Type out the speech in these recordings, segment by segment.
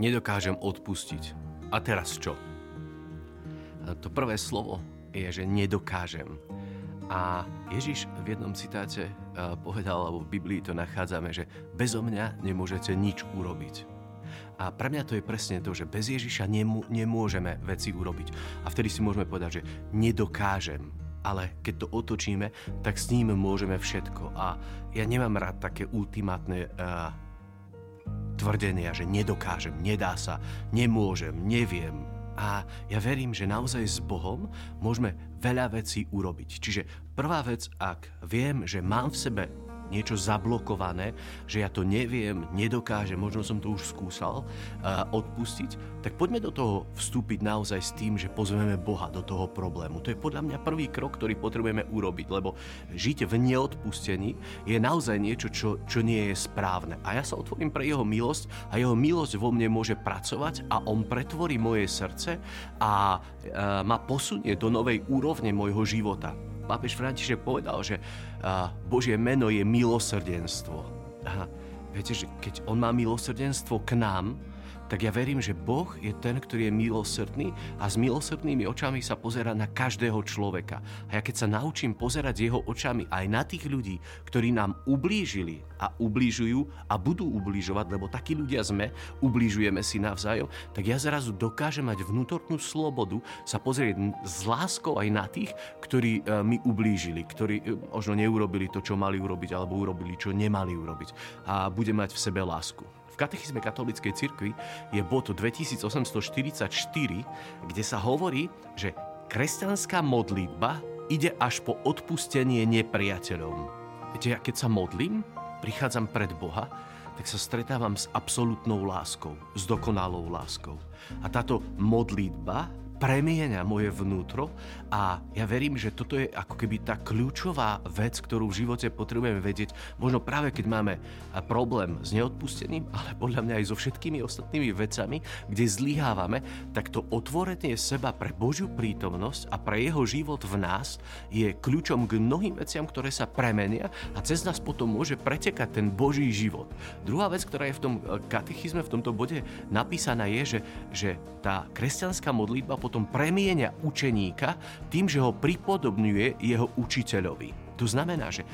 Nedokážem odpustiť. A teraz čo? To prvé slovo je, že nedokážem. A Ježiš v jednom citáte povedal, alebo v Biblii to nachádzame, že bezo mňa nemôžete nič urobiť. A pre mňa to je presne to, že bez Ježiša nemô- nemôžeme veci urobiť. A vtedy si môžeme povedať, že nedokážem. Ale keď to otočíme, tak s ním môžeme všetko. A ja nemám rád také ultimátne uh, tvrdenia, že nedokážem, nedá sa, nemôžem, neviem. A ja verím, že naozaj s Bohom môžeme veľa vecí urobiť. Čiže prvá vec, ak viem, že mám v sebe niečo zablokované, že ja to neviem, nedokážem, možno som to už skúsal uh, odpustiť, tak poďme do toho vstúpiť naozaj s tým, že pozveme Boha do toho problému. To je podľa mňa prvý krok, ktorý potrebujeme urobiť, lebo žiť v neodpustení je naozaj niečo, čo, čo nie je správne. A ja sa otvorím pre jeho milosť a jeho milosť vo mne môže pracovať a on pretvorí moje srdce a uh, ma posunie do novej úrovne môjho života pápež František povedal, že Božie meno je milosrdenstvo. A viete, že keď on má milosrdenstvo k nám, tak ja verím, že Boh je ten, ktorý je milosrdný a s milosrdnými očami sa pozera na každého človeka. A ja keď sa naučím pozerať jeho očami aj na tých ľudí, ktorí nám ublížili a ublížujú a budú ublížovať, lebo takí ľudia sme, ublížujeme si navzájom, tak ja zrazu dokážem mať vnútornú slobodu sa pozrieť s láskou aj na tých, ktorí e, mi ublížili, ktorí e, možno neurobili to, čo mali urobiť, alebo urobili, čo nemali urobiť. A budem mať v sebe lásku katechizme katolíckej cirkvi je bod 2844, kde sa hovorí, že kresťanská modlitba ide až po odpustenie nepriateľom. Viete, ja keď sa modlím, prichádzam pred Boha, tak sa stretávam s absolútnou láskou, s dokonalou láskou. A táto modlitba premieňa moje vnútro a ja verím, že toto je ako keby tá kľúčová vec, ktorú v živote potrebujeme vedieť, možno práve keď máme problém s neodpustením, ale podľa mňa aj so všetkými ostatnými vecami, kde zlyhávame, tak to otvorenie seba pre Božiu prítomnosť a pre jeho život v nás je kľúčom k mnohým veciam, ktoré sa premenia a cez nás potom môže pretekať ten Boží život. Druhá vec, ktorá je v tom katechizme, v tomto bode napísaná je, že, že tá kresťanská modlitba potom premienia učeníka tým, že ho pripodobňuje jeho učiteľovi. To znamená, že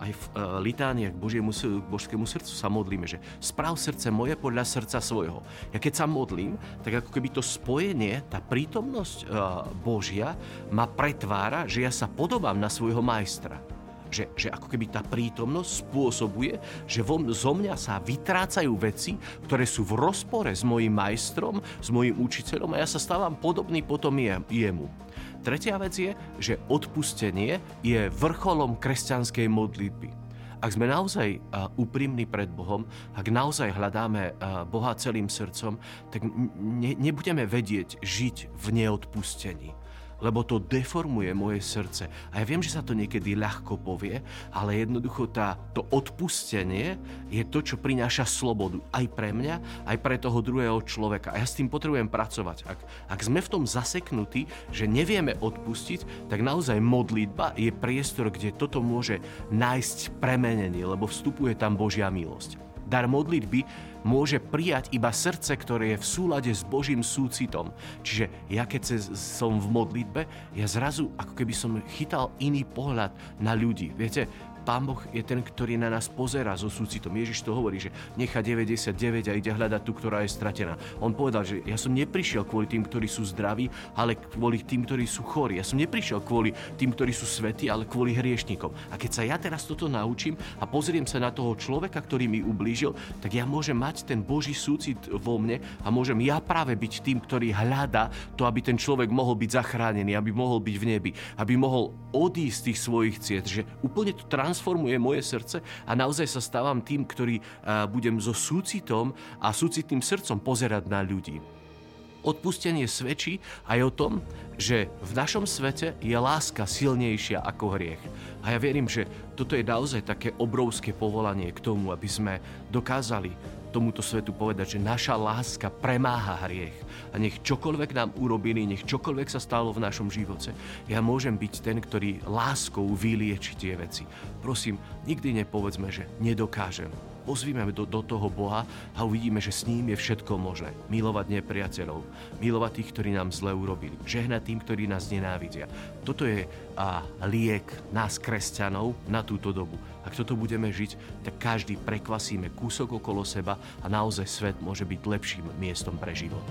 aj v litániach k Božiemu, k božskému srdcu sa modlíme, že správ srdce moje podľa srdca svojho. Ja keď sa modlím, tak ako keby to spojenie, tá prítomnosť Božia ma pretvára, že ja sa podobám na svojho majstra že, že ako keby tá prítomnosť spôsobuje, že vo, zo mňa sa vytrácajú veci, ktoré sú v rozpore s mojim majstrom, s mojim učiteľom a ja sa stávam podobný potom jemu. Tretia vec je, že odpustenie je vrcholom kresťanskej modlitby. Ak sme naozaj úprimní pred Bohom, ak naozaj hľadáme Boha celým srdcom, tak ne, nebudeme vedieť žiť v neodpustení lebo to deformuje moje srdce. A ja viem, že sa to niekedy ľahko povie, ale jednoducho tá, to odpustenie je to, čo prináša slobodu aj pre mňa, aj pre toho druhého človeka. A ja s tým potrebujem pracovať. Ak, ak sme v tom zaseknutí, že nevieme odpustiť, tak naozaj modlitba je priestor, kde toto môže nájsť premenenie, lebo vstupuje tam Božia milosť. Dar modlitby môže prijať iba srdce, ktoré je v súlade s Božím súcitom. Čiže ja keď som v modlitbe, ja zrazu ako keby som chytal iný pohľad na ľudí. Viete, Pán Boh je ten, ktorý na nás pozera so súcitom. Ježiš to hovorí, že nechá 99 a ide hľadať tú, ktorá je stratená. On povedal, že ja som neprišiel kvôli tým, ktorí sú zdraví, ale kvôli tým, ktorí sú chorí. Ja som neprišiel kvôli tým, ktorí sú svetí, ale kvôli hriešnikom. A keď sa ja teraz toto naučím a pozriem sa na toho človeka, ktorý mi ublížil, tak ja môžem mať ten Boží súcit vo mne a môžem ja práve byť tým, ktorý hľadá to, aby ten človek mohol byť zachránený, aby mohol byť v nebi, aby mohol odísť z tých svojich ciest, že úplne to trans transformuje moje srdce a naozaj sa stávam tým, ktorý budem so súcitom a súcitným srdcom pozerať na ľudí. Odpustenie svedčí aj o tom, že v našom svete je láska silnejšia ako hriech. A ja verím, že toto je naozaj také obrovské povolanie k tomu, aby sme dokázali tomuto svetu povedať, že naša láska premáha hriech. A nech čokoľvek nám urobili, nech čokoľvek sa stalo v našom živote, ja môžem byť ten, ktorý láskou vylieči tie veci. Prosím, nikdy nepovedzme, že nedokážem pozvíme do, do toho Boha a uvidíme, že s ním je všetko možné. Milovať nepriateľov, milovať tých, ktorí nám zle urobili, žehnať tým, ktorí nás nenávidia. Toto je a, liek nás, kresťanov, na túto dobu. Ak toto budeme žiť, tak každý prekvasíme kúsok okolo seba a naozaj svet môže byť lepším miestom pre život.